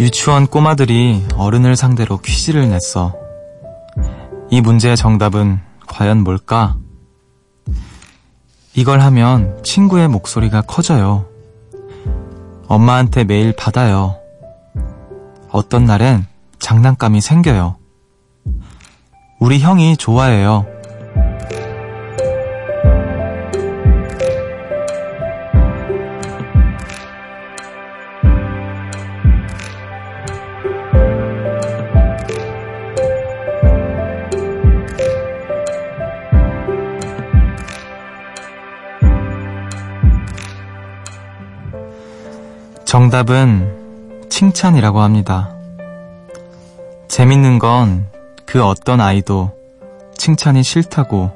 유치원 꼬마들이 어른을 상대로 퀴즈를 냈어. 이 문제의 정답은 과연 뭘까? 이걸 하면 친구의 목소리가 커져요. 엄마한테 매일 받아요. 어떤 날엔 장난감이 생겨요. 우리 형이 좋아해요. 정답은 칭찬이라고 합니다. 재밌는 건 그 어떤 아이도 칭찬이 싫다고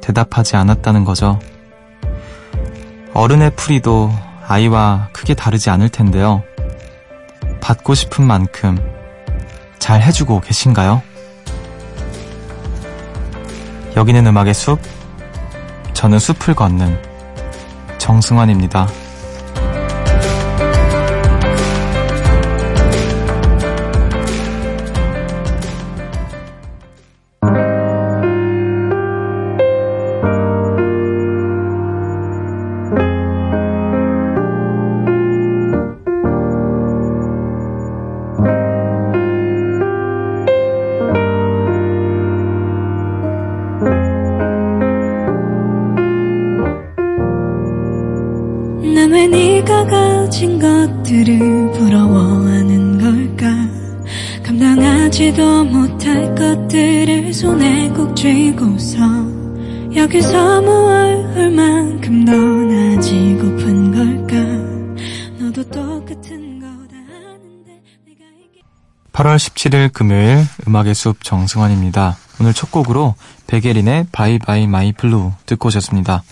대답하지 않았다는 거죠. 어른의 풀이도 아이와 크게 다르지 않을 텐데요. 받고 싶은 만큼 잘 해주고 계신가요? 여기는 음악의 숲, 저는 숲을 걷는 정승환입니다. 8월 17일 금요일 음악의 숲 정승환입니다. 오늘 첫 곡으로 백예린의 Bye bye my blue 듣고 오셨습니다.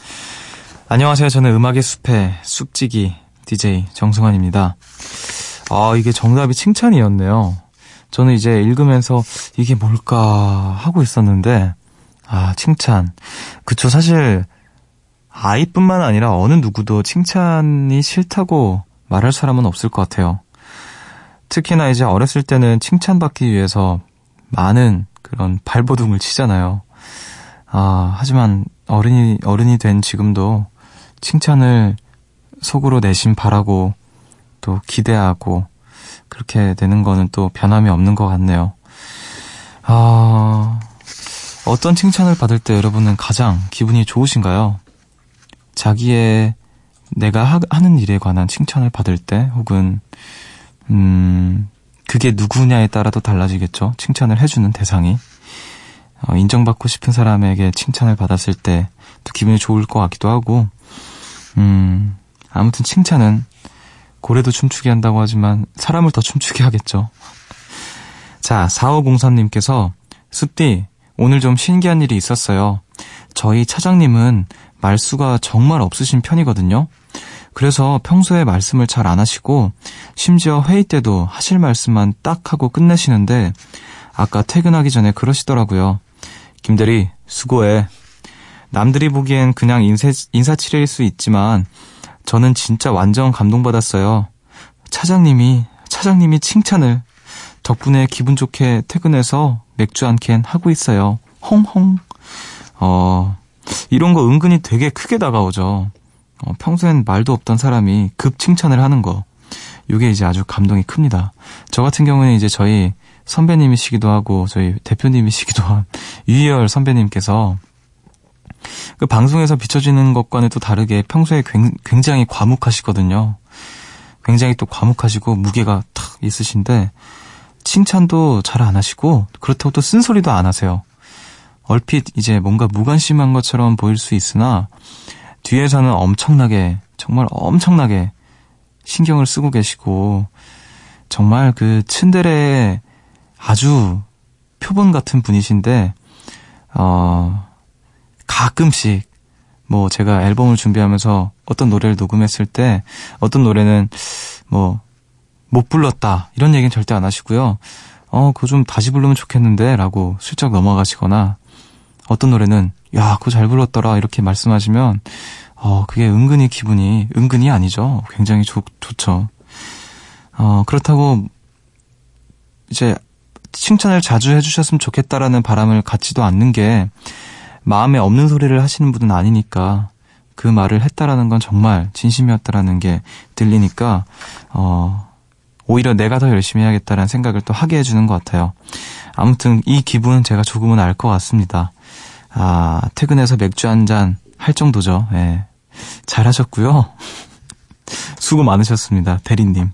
안녕하세요. 저는 음악의 숲의 숲지기 DJ 정승환입니다. 아, 이게 정답이 칭찬이었네요. 저는 이제 읽으면서 이게 뭘까 하고 있었는데, 아, 칭찬. 그쵸. 사실, 아이뿐만 아니라 어느 누구도 칭찬이 싫다고 말할 사람은 없을 것 같아요. 특히나 이제 어렸을 때는 칭찬받기 위해서 많은 그런 발버둥을 치잖아요. 아, 하지만 어른이, 어른이 된 지금도 칭찬을 속으로 내심 바라고 또 기대하고 그렇게 되는 거는 또 변함이 없는 것 같네요. 아, 어떤 칭찬을 받을 때 여러분은 가장 기분이 좋으신가요? 자기의 내가 하, 하는 일에 관한 칭찬을 받을 때 혹은 음, 그게 누구냐에 따라도 달라지겠죠. 칭찬을 해주는 대상이. 어, 인정받고 싶은 사람에게 칭찬을 받았을 때 또 기분이 좋을 것 같기도 하고, 음, 아무튼 칭찬은 고래도 춤추게 한다고 하지만 사람을 더 춤추게 하겠죠. 자, 4503님께서 숲디, 오늘 좀 신기한 일이 있었어요. 저희 차장님은 말수가 정말 없으신 편이거든요. 그래서 평소에 말씀을 잘 안 하시고 심지어 회의 때도 하실 말씀만 딱 하고 끝내시는데 아까 퇴근하기 전에 그러시더라고요. 김대리 수고해. 남들이 보기엔 그냥 인사, 인사치레일 수 있지만 저는 진짜 완전 감동받았어요. 차장님이 차장님이 칭찬을 덕분에 기분 좋게 퇴근해서 맥주 한 캔 하고 있어요. 홍홍. 어, 이런 거 은근히 되게 크게 다가오죠. 어, 평소엔 말도 없던 사람이 급 칭찬을 하는 거. 이게 이제 아주 감동이 큽니다. 저 같은 경우는 이제 저희 선배님이시기도 하고 저희 대표님이시기도 한 유희열 선배님께서 그 방송에서 비춰지는 것과는 또 다르게 평소에 굉장히 과묵하시거든요. 굉장히 또 과묵하시고 무게가 탁 있으신데 칭찬도 잘 안 하시고 그렇다고 또 쓴소리도 안 하세요. 얼핏 이제 뭔가 무관심한 것처럼 보일 수 있으나 뒤에서는 엄청나게, 정말 엄청나게 신경을 쓰고 계시고, 정말 그 츤데레 아주 표본 같은 분이신데, 어, 가끔씩, 뭐 제가 앨범을 준비하면서 어떤 노래를 녹음했을 때, 어떤 노래는 뭐, 못 불렀다, 이런 얘기는 절대 안 하시고요. 어, 그거 좀 다시 부르면 좋겠는데, 라고 슬쩍 넘어가시거나, 어떤 노래는 야, 그거 잘 불렀더라 이렇게 말씀하시면 어, 그게 은근히 기분이 은근히 아니죠. 굉장히 좋, 좋죠. 어, 그렇다고 이제 칭찬을 자주 해주셨으면 좋겠다라는 바람을 갖지도 않는 게 마음에 없는 소리를 하시는 분은 아니니까 그 말을 했다라는 건 정말 진심이었다라는 게 들리니까 어 오히려 내가 더 열심히 해야겠다라는 생각을 또 하게 해주는 것 같아요. 아무튼 이 기분은 제가 조금은 알 것 같습니다. 아 퇴근해서 맥주 한 잔 할 정도죠. 예. 잘하셨고요. 수고 많으셨습니다. 대리님.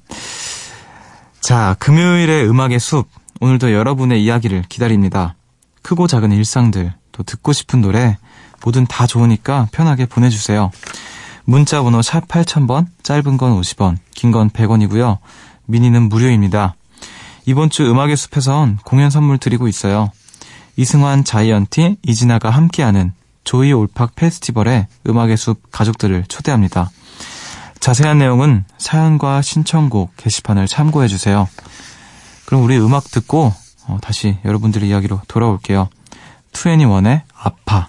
자, 금요일의 음악의 숲. 오늘도 여러분의 이야기를 기다립니다. 크고 작은 일상들, 또 듣고 싶은 노래, 뭐든 다 좋으니까 편하게 보내주세요. 문자 번호 샵 8000번, 짧은 건 50원, 긴 건 100원이고요. 미니는 무료입니다. 이번 주 음악의 숲에선 공연 선물 드리고 있어요. 이승환 자이언티, 이진아가 함께하는 조이 올팍 페스티벌에 음악의 숲 가족들을 초대합니다. 자세한 내용은 사연과 신청곡 게시판을 참고해 주세요. 그럼 우리 음악 듣고 어, 다시 여러분들의 이야기로 돌아올게요. 2NE1의 아파.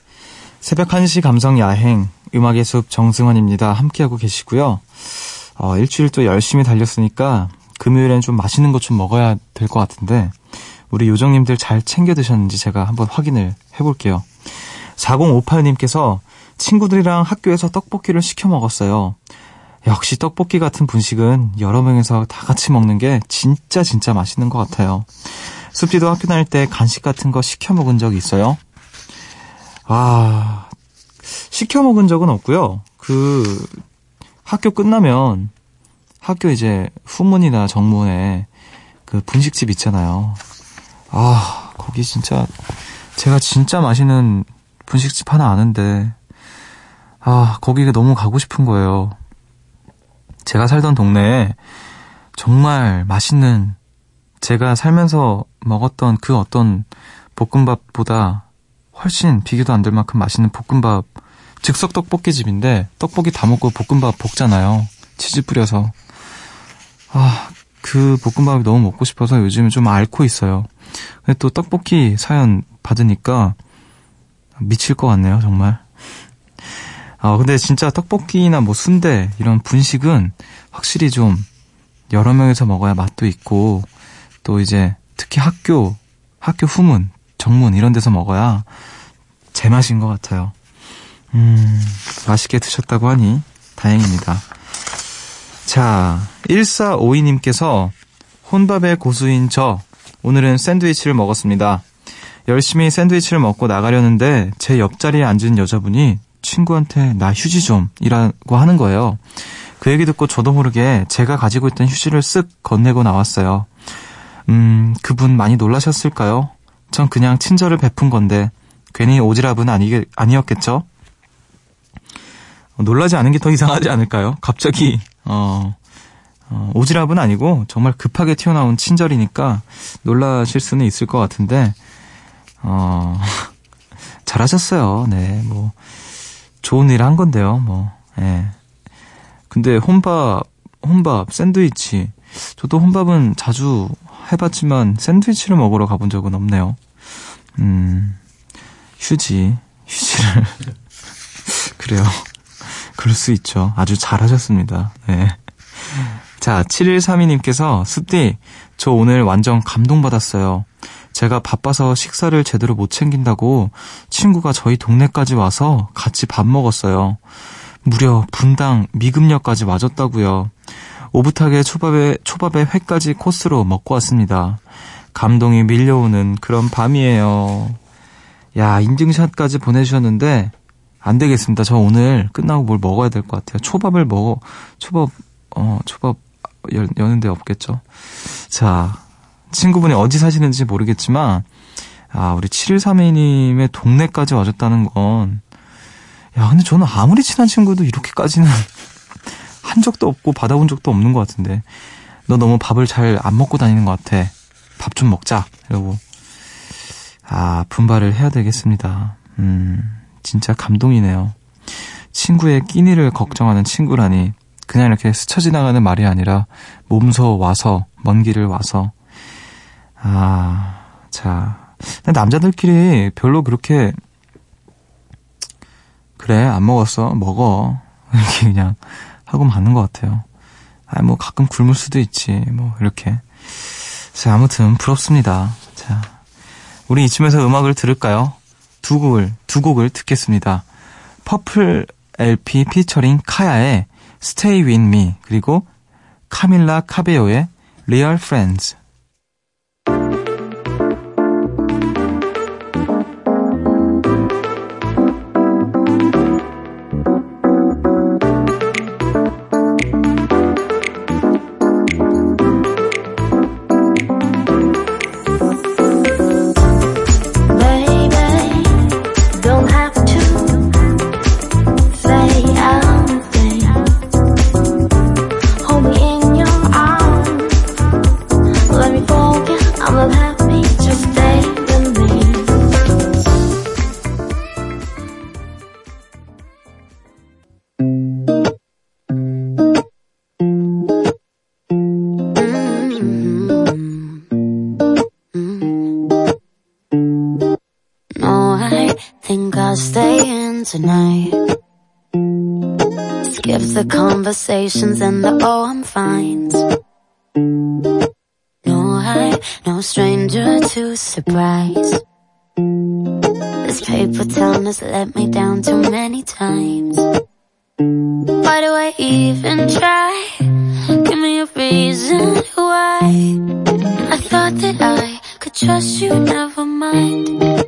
새벽 1시 감성 야행 음악의 숲 정승환입니다. 함께하고 계시고요. 어, 일주일 또 열심히 달렸으니까 금요일엔 좀 맛있는 것 좀 먹어야 될 것 같은데 우리 요정님들 잘 챙겨 드셨는지 제가 한번 확인을 해볼게요. 4058님께서 친구들이랑 학교에서 떡볶이를 시켜 먹었어요. 역시 떡볶이 같은 분식은 여러 명에서 다 같이 먹는 게 진짜 진짜 맛있는 것 같아요. 숲지도 학교 다닐 때 간식 같은 거 시켜 먹은 적 있어요? 아, 시켜 먹은 적은 없고요. 그 학교 끝나면 학교 이제 후문이나 정문에 그 분식집 있잖아요. 아, 거기 진짜 제가 진짜 맛있는 분식집 하나 아는데 아, 거기가 너무 가고 싶은 거예요. 제가 살던 동네에 정말 맛있는 제가 살면서 먹었던 그 어떤 볶음밥보다 훨씬 비교도 안 될 만큼 맛있는 볶음밥, 즉석 떡볶이 집인데 떡볶이 다 먹고 볶음밥 볶잖아요. 치즈 뿌려서. 아, 그 볶음밥이 너무 먹고 싶어서 요즘에 좀 앓고 있어요. 근데 또 떡볶이 사연 받으니까 미칠 것 같네요, 정말. 아, 근데 진짜 떡볶이나 뭐 순대 이런 분식은 확실히 좀 여러 명이서 먹어야 맛도 있고 또 이제 특히 학교, 학교 후문, 정문 이런 데서 먹어야 제맛인 것 같아요. 음, 맛있게 드셨다고 하니 다행입니다. 자, 1452님께서 혼밥의 고수인 저, 오늘은 샌드위치를 먹었습니다. 열심히 샌드위치를 먹고 나가려는데 제 옆자리에 앉은 여자분이 친구한테 나 휴지 좀 이라고 하는 거예요. 그 얘기 듣고 저도 모르게 제가 가지고 있던 휴지를 쓱 건네고 나왔어요. 음, 그분 많이 놀라셨을까요? 전 그냥 친절을 베푼 건데 괜히 오지랖은 아니, 아니었겠죠? 어, 놀라지 않은 게 더 이상하지 않을까요? 갑자기 어, 어, 오지랖은 아니고 정말 급하게 튀어나온 친절이니까 놀라실 수는 있을 것 같은데 어, 잘하셨어요. 네, 뭐 좋은 일 한 건데요. 뭐, 예. 근데 혼밥, 혼밥, 샌드위치. 저도 혼밥은 자주 해봤지만 샌드위치를 먹으러 가본 적은 없네요. 음, 휴지, 휴지를. 그래요. 그럴 수 있죠. 아주 잘하셨습니다. 네. 자, 7132님께서, 습디, 저 오늘 완전 감동받았어요. 제가 바빠서 식사를 제대로 못 챙긴다고 친구가 저희 동네까지 와서 같이 밥 먹었어요. 무려 분당 미금역까지 와줬다고요. 오붓하게 초밥에 초밥에 회까지 코스로 먹고 왔습니다. 감동이 밀려오는 그런 밤이에요. 야, 인증샷까지 보내주셨는데, 안 되겠습니다. 저 오늘 끝나고 뭘 먹어야 될 것 같아요. 초밥을 먹어, 초밥, 어, 초밥 여, 여는 데 없겠죠. 자, 친구분이 어디 사시는지 모르겠지만, 아, 우리 7132님의 동네까지 와줬다는 건, 야, 근데 저는 아무리 친한 친구도 이렇게까지는 한 적도 없고 받아본 적도 없는 것 같은데. 너 너무 밥을 잘 안 먹고 다니는 것 같아. 밥 좀 먹자. 이러고. 아, 분발을 해야 되겠습니다. 음, 진짜 감동이네요. 친구의 끼니를 걱정하는 친구라니. 그냥 이렇게 스쳐 지나가는 말이 아니라 몸소 와서, 먼 길을 와서. 아, 자. 남자들끼리 별로 그렇게, 그래, 안 먹었어. 먹어. 이렇게 그냥 하고 마는 것 같아요. 아, 뭐 가끔 굶을 수도 있지. 뭐, 이렇게. 자, 아무튼 부럽습니다. 자, 우리 이쯤에서 음악을 들을까요? 두 곡을, 두 곡을 듣겠습니다. 퍼플 LP 피처링 카야의 Stay With Me 그리고 카밀라 카베오의 Real Friends the conversations and the oh I'm fine. No, I, no stranger to surprise. This paper town has let me down too many times. Why do I even try? Give me a reason why. I thought that I could trust you, never mind.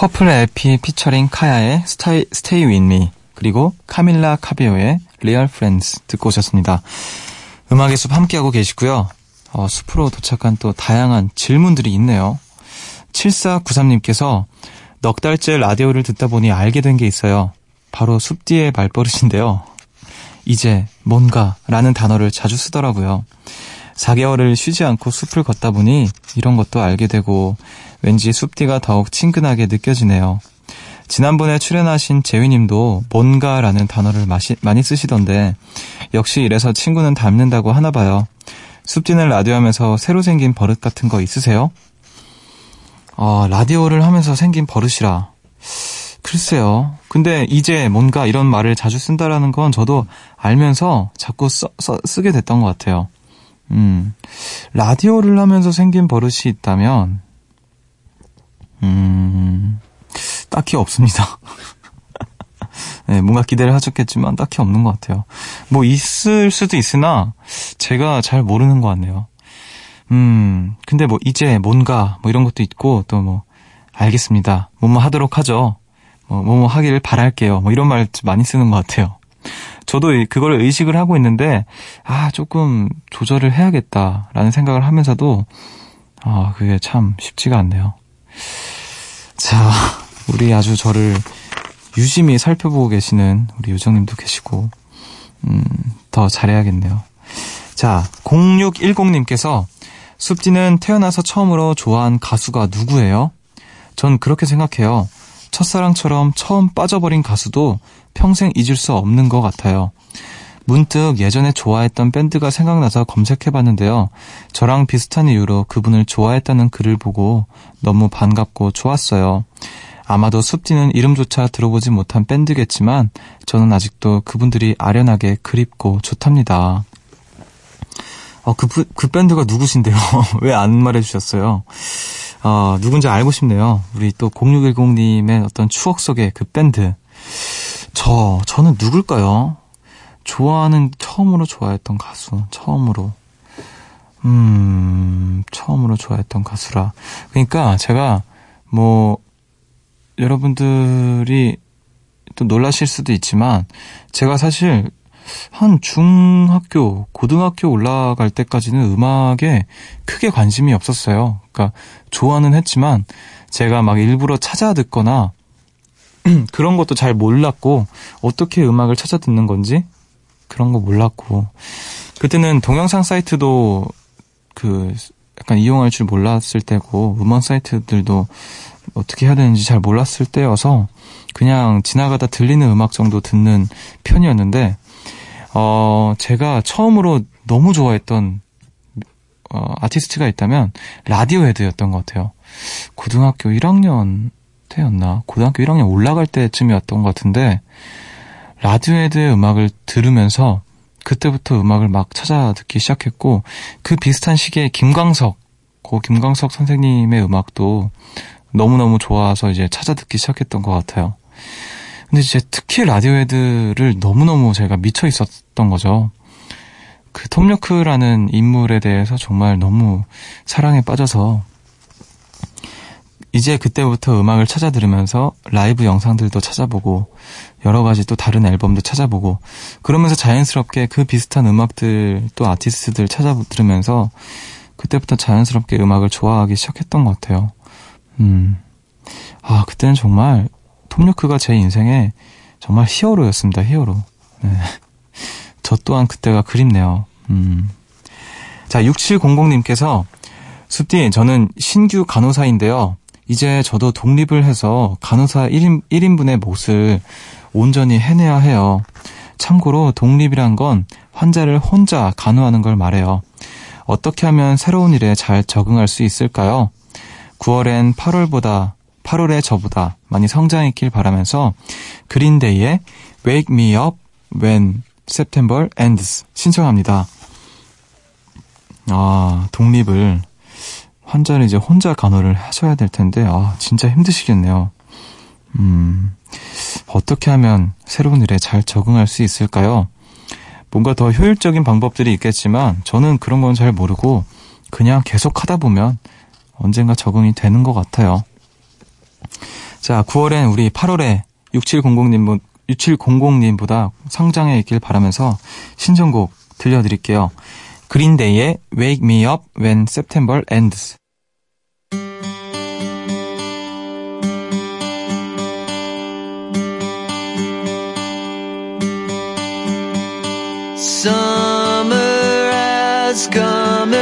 퍼플 LP 피처링 카야의 Stay, Stay With Me 그리고 카밀라 카베요의 Real Friends 듣고 오셨습니다. 음악의 숲 함께하고 계시고요. 어, 숲으로 도착한 또 다양한 질문들이 있네요. 7493님께서 넉 달째 라디오를 듣다 보니 알게 된 게 있어요. 바로 숲디의 말버릇인데요. 이제 뭔가 라는 단어를 자주 쓰더라고요. 4개월을 쉬지 않고 숲을 걷다 보니 이런 것도 알게 되고 왠지 숲뒤가 더욱 친근하게 느껴지네요. 지난번에 출연하신 재휘님도 뭔가라는 단어를 마시, 많이 쓰시던데 역시 이래서 친구는 닮는다고 하나 봐요. 숲디는 라디오 하면서 새로 생긴 버릇 같은 거 있으세요? 어, 라디오를 하면서 생긴 버릇이라. 글쎄요. 근데 이제 뭔가 이런 말을 자주 쓴다라는 건 저도 알면서 자꾸 써, 써, 쓰게 됐던 것 같아요. 음, 라디오를 하면서 생긴 버릇이 있다면, 음, 딱히 없습니다. 네, 뭔가 기대를 하셨겠지만 딱히 없는 것 같아요. 뭐 있을 수도 있으나 제가 잘 모르는 것 같네요. 음, 근데 뭐 이제 뭔가 뭐 이런 것도 있고 또 뭐 알겠습니다. 뭐뭐 하도록 하죠. 뭐 뭐뭐 하기를 바랄게요. 뭐 이런 말 많이 쓰는 것 같아요. 저도 그걸 의식을 하고 있는데 아 조금 조절을 해야겠다라는 생각을 하면서도 아 그게 참 쉽지가 않네요. 자, 우리 아주 저를 유심히 살펴보고 계시는 우리 요정님도 계시고, 음, 더 잘해야겠네요. 자, 0610님께서 숲지는 태어나서 처음으로 좋아한 가수가 누구예요? 전 그렇게 생각해요. 첫사랑처럼 처음 빠져버린 가수도 평생 잊을 수 없는 것 같아요. 문득 예전에 좋아했던 밴드가 생각나서 검색해봤는데요. 저랑 비슷한 이유로 그분을 좋아했다는 글을 보고 너무 반갑고 좋았어요. 아마도 숲디는 이름조차 들어보지 못한 밴드겠지만 저는 아직도 그분들이 아련하게 그립고 좋답니다. 어, 그, 그 밴드가 누구신데요? 왜 안 말해주셨어요? 어, 누군지 알고 싶네요. 우리 또 0610님의 어떤 추억 속의 그 밴드. 저, 저는 누굴까요? 좋아하는, 처음으로 좋아했던 가수, 처음으로. 음, 처음으로 좋아했던 가수라. 그러니까 제가 뭐, 여러분들이 또 놀라실 수도 있지만, 제가 사실 한 중학교, 고등학교 올라갈 때까지는 음악에 크게 관심이 없었어요. 그러니까 좋아는 했지만 제가 막 일부러 찾아 듣거나 그런 것도 잘 몰랐고 어떻게 음악을 찾아 듣는 건지 그런 거 몰랐고 그때는 동영상 사이트도 그 약간 이용할 줄 몰랐을 때고 음원 사이트들도 어떻게 해야 되는지 잘 몰랐을 때여서 그냥 지나가다 들리는 음악 정도 듣는 편이었는데 어 제가 처음으로 너무 좋아했던 어 아티스트가 있다면 라디오 헤드였던 것 같아요. 고등학교 1학년 때였나? 고등학교 1학년 올라갈 때쯤이었던 것 같은데 라디오 헤드의 음악을 들으면서 그때부터 음악을 막 찾아 듣기 시작했고 그 비슷한 시기에 김광석 고 김광석 선생님의 음악도 너무너무 좋아서 이제 찾아 듣기 시작했던 것 같아요. 근데 이제 특히 라디오헤드를 너무너무 제가 미쳐 있었던 거죠. 그 톰 요크라는 인물에 대해서 정말 너무 사랑에 빠져서 이제 그때부터 음악을 찾아 들으면서 라이브 영상들도 찾아보고 여러 가지 또 다른 앨범도 찾아보고 그러면서 자연스럽게 그 비슷한 음악들 또 아티스트들 찾아 들으면서 그때부터 자연스럽게 음악을 좋아하기 시작했던 것 같아요. 음. 아, 그때는 정말 톰요크가 제 인생에 정말 히어로였습니다. 히어로. 네. 저 또한 그때가 그립네요. 음. 자, 6700님께서 숲디 저는 신규 간호사인데요. 이제 저도 독립을 해서 간호사 1인, 1인분의 몫을 온전히 해내야 해요. 참고로 독립이란 건 환자를 혼자 간호하는 걸 말해요. 어떻게 하면 새로운 일에 잘 적응할 수 있을까요? 9월엔 8월보다 8월의 저보다 많이 성장했길 바라면서 그린데이의 Wake Me Up When September Ends 신청합니다. 아, 독립을 환자를 이제 혼자 간호를 하셔야 될 텐데, 아, 진짜 힘드시겠네요. 음, 어떻게 하면 새로운 일에 잘 적응할 수 있을까요? 뭔가 더 효율적인 방법들이 있겠지만, 저는 그런 건 잘 모르고, 그냥 계속 하다 보면 언젠가 적응이 되는 것 같아요. 자, 9월엔 우리 8월에 6700님, 6700님보다 성장해 있길 바라면서 신청곡 들려드릴게요. 그린데이의 Wake Me Up When September Ends.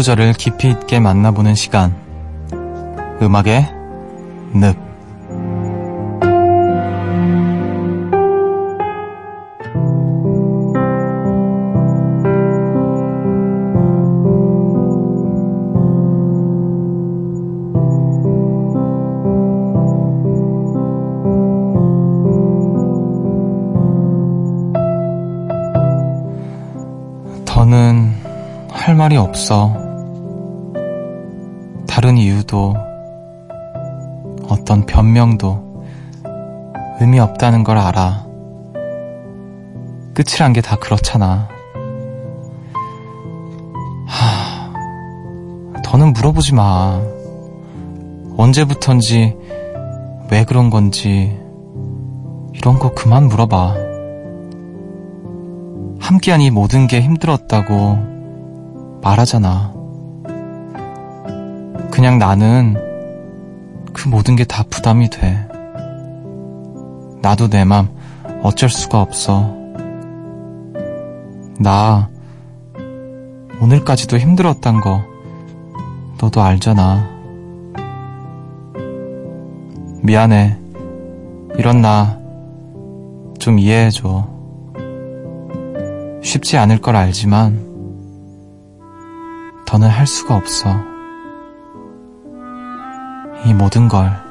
구절을 깊이 있게 만나보는 시간. 음악의 늪. 더는 할 말이 없어. 어떤 변명도 의미 없다는 걸 알아. 끝이란 게 다 그렇잖아. 하, 더는 물어보지 마. 언제부턴지 왜 그런 건지 이런 거 그만 물어봐. 함께한 이 모든 게 힘들었다고 말하잖아. 그냥 나는 그 모든 게 다 부담이 돼. 나도 내 맘 어쩔 수가 없어. 나 오늘까지도 힘들었단 거 너도 알잖아. 미안해. 이런 나 좀 이해해줘. 쉽지 않을 걸 알지만 더는 할 수가 없어. 이 모든 걸.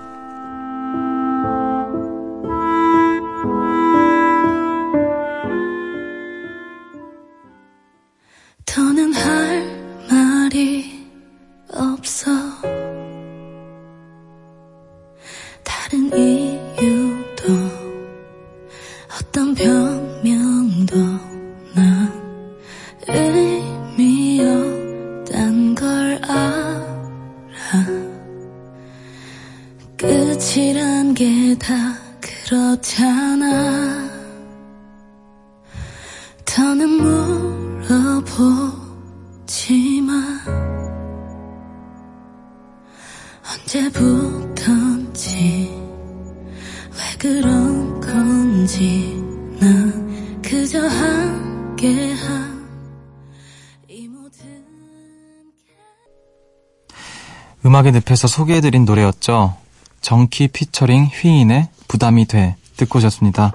음악의 늪에서 소개해드린 노래였죠. 정키 피처링 휘인의 부담이 돼 듣고 오셨습니다.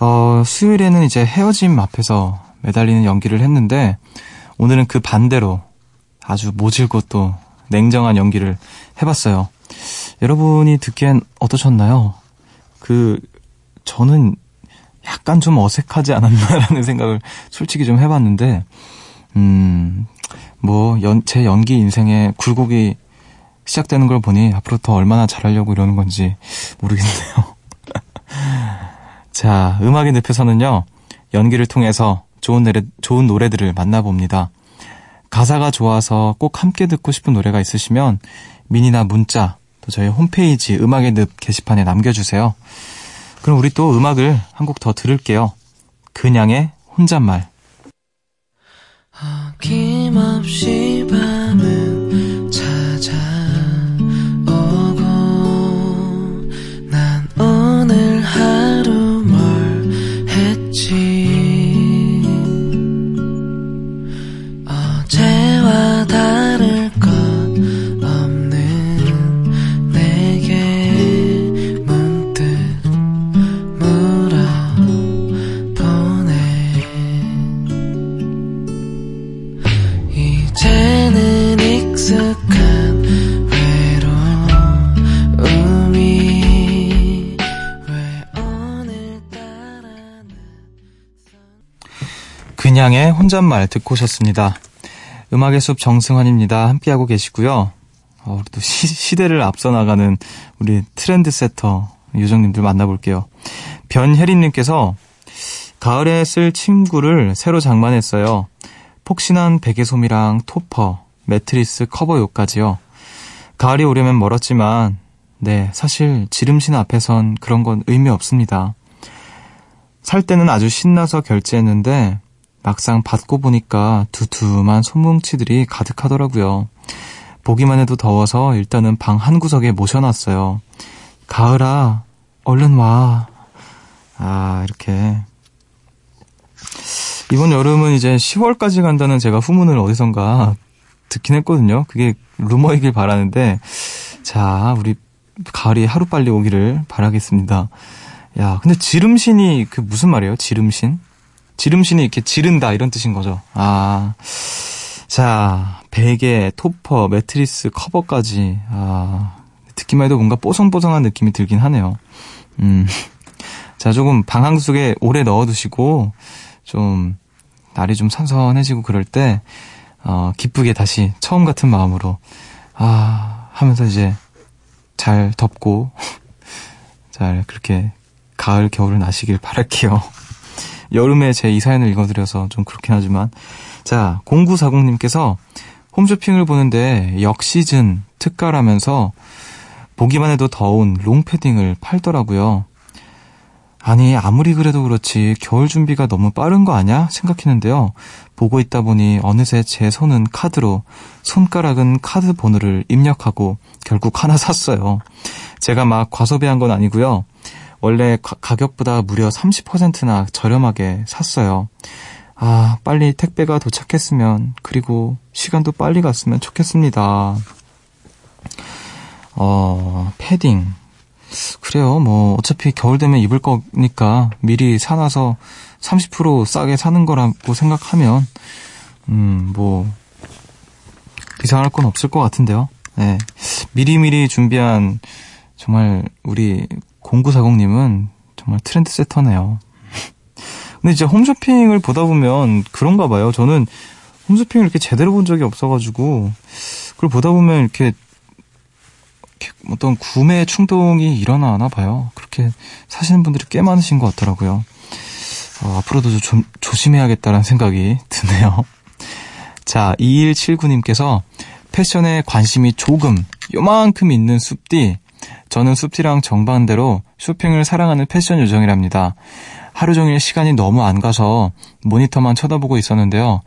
어, 수요일에는 이제 헤어짐 앞에서 매달리는 연기를 했는데 오늘은 그 반대로 아주 모질고 또 냉정한 연기를 해봤어요. 여러분이 듣기엔 어떠셨나요? 그 저는 약간 좀 어색하지 않았나라는 생각을 솔직히 좀 해봤는데 음, 뭐, 연, 제 연기 인생에 굴곡이 시작되는 걸 보니 앞으로 더 얼마나 잘하려고 이러는 건지 모르겠네요. 자, 음악의 늪에서는요, 연기를 통해서 좋은 노래, 좋은 노래들을 만나봅니다. 가사가 좋아서 꼭 함께 듣고 싶은 노래가 있으시면 미니나 문자, 또 저희 홈페이지 음악의 늪 게시판에 남겨주세요. 그럼 우리 또 음악을 한 곡 더 들을게요. 그냥의 혼잣말. 어김없이 밤 혼잣말 듣고 오셨습니다. 음악의 숲 정승환입니다. 함께하고 계시고요. 어, 우리 또 시, 시대를 앞서 나가는 우리 트렌드 세터 요정님들 만나볼게요. 변혜린님께서 가을에 쓸 침구를 새로 장만했어요. 폭신한 베개솜이랑 토퍼, 매트리스 커버요까지요. 가을이 오려면 멀었지만, 네, 사실 지름신 앞에선 그런 건 의미 없습니다. 살 때는 아주 신나서 결제했는데 막상 받고 보니까 두툼한 손뭉치들이 가득하더라고요. 보기만 해도 더워서 일단은 방 한 구석에 모셔놨어요. 가을아, 얼른 와. 아, 이렇게. 이번 여름은 이제 10월까지 간다는 제가 후문을 어디선가 듣긴 했거든요. 그게 루머이길 바라는데, 자, 우리 가을이 하루빨리 오기를 바라겠습니다. 야, 근데 지름신이 그 무슨 말이에요? 지름신? 지름신이 이렇게 지른다 이런 뜻인 거죠. 아. 자, 베개, 토퍼, 매트리스, 커버까지. 아. 듣기만 해도 뭔가 뽀송뽀송한 느낌이 들긴 하네요. 음. 자, 조금 방학 속에 오래 넣어 두시고, 좀, 날이 좀 선선해지고 그럴 때, 어, 기쁘게 다시 처음 같은 마음으로, 아, 하면서 이제 잘 덮고, 잘 그렇게 가을, 겨울을 나시길 바랄게요. 여름에 제 이 사연을 읽어드려서 좀 그렇긴 하지만. 자, 0940님께서 홈쇼핑을 보는데 역시즌 특가라면서 보기만 해도 더운 롱패딩을 팔더라고요. 아니, 아무리 그래도 그렇지 겨울 준비가 너무 빠른 거 아냐? 생각했는데요. 보고 있다 보니 어느새 제 손은 카드로, 손가락은 카드 번호를 입력하고 결국 하나 샀어요. 제가 막 과소비한 건 아니고요. 원래 가, 가격보다 무려 30%나 저렴하게 샀어요. 아, 빨리 택배가 도착했으면, 그리고 시간도 빨리 갔으면 좋겠습니다. 어, 패딩. 그래요. 뭐, 어차피 겨울 되면 입을 거니까 미리 사놔서 30% 싸게 사는 거라고 생각하면, 음, 뭐, 이상할 건 없을 것 같은데요. 네. 미리미리 준비한, 정말, 우리 0940님은 정말 트렌드 세터네요. 근데 이제 홈쇼핑을 보다 보면 그런가 봐요. 저는 홈쇼핑을 이렇게 제대로 본 적이 없어가지고, 그걸 보다 보면 이렇게 어떤 구매 충동이 일어나나 봐요. 그렇게 사시는 분들이 꽤 많으신 것 같더라고요. 어, 앞으로도 좀 조심해야겠다는 생각이 드네요. 자, 2179님께서 패션에 관심이 조금, 요만큼 있는 숲디. 저는 숲디랑 정반대로 쇼핑을 사랑하는 패션 요정이랍니다. 하루 종일 시간이 너무 안 가서 모니터만 쳐다보고 있었는데요.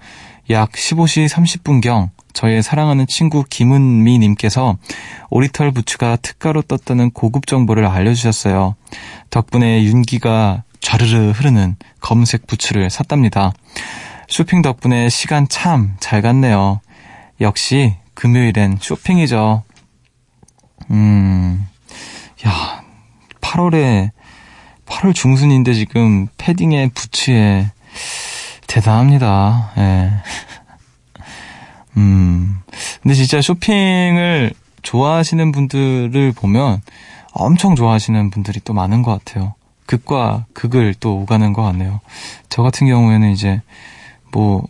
약 15시 30분경 저의 사랑하는 친구 김은미님께서 오리털 부츠가 특가로 떴다는 고급 정보를 알려주셨어요. 덕분에 윤기가 좌르르 흐르는 검색 부츠를 샀답니다. 쇼핑 덕분에 시간 참 잘 갔네요. 역시 금요일엔 쇼핑이죠. 음, 야, 8월에, 8월 중순인데 지금 패딩에 부츠에 대단합니다. 예. 음, 근데 진짜 쇼핑을 좋아하시는 분들을 보면 엄청 좋아하시는 분들이 또 많은 것 같아요. 극과 극을 또 오가는 것 같네요. 저 같은 경우에는 이제 뭐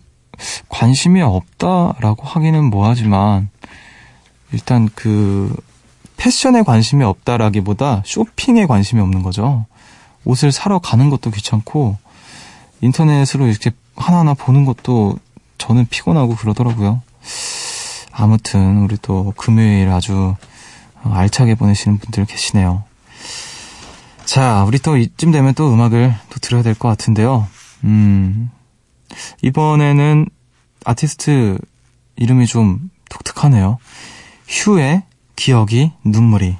관심이 없다라고 하기는 뭐하지만 일단 그 패션에 관심이 없다라기보다 쇼핑에 관심이 없는 거죠. 옷을 사러 가는 것도 귀찮고 인터넷으로 이렇게 하나하나 보는 것도 저는 피곤하고 그러더라고요. 아무튼 우리 또 금요일 아주 알차게 보내시는 분들 계시네요. 자, 우리 또 이쯤 되면 또 음악을 또 들어야 될 것 같은데요. 음, 이번에는 아티스트 이름이 좀 독특하네요. 휴의 기억이 눈물이.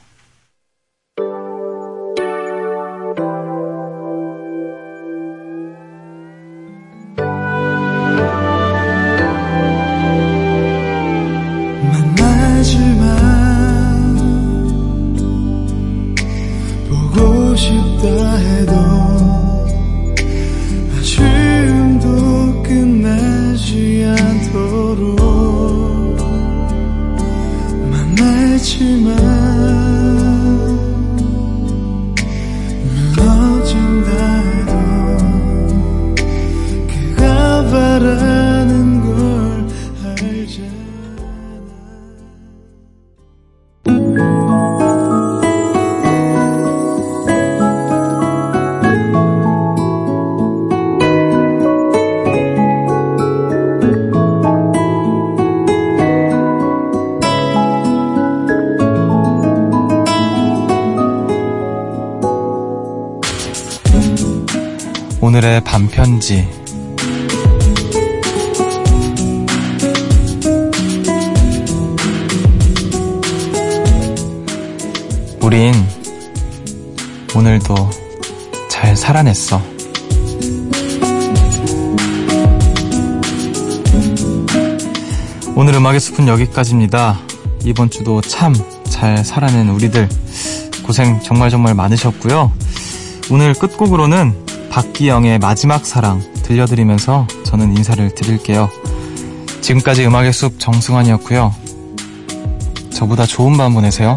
반편지. 우린 오늘도 잘 살아냈어. 오늘 음악의 숲은 여기까지입니다. 이번 주도 참 잘 살아낸 우리들 고생 정말 정말 많으셨고요. 오늘 끝곡으로는 박기영의 마지막 사랑 들려드리면서 저는 인사를 드릴게요. 지금까지 음악의 숲 정승환이었고요. 저보다 좋은 밤 보내세요.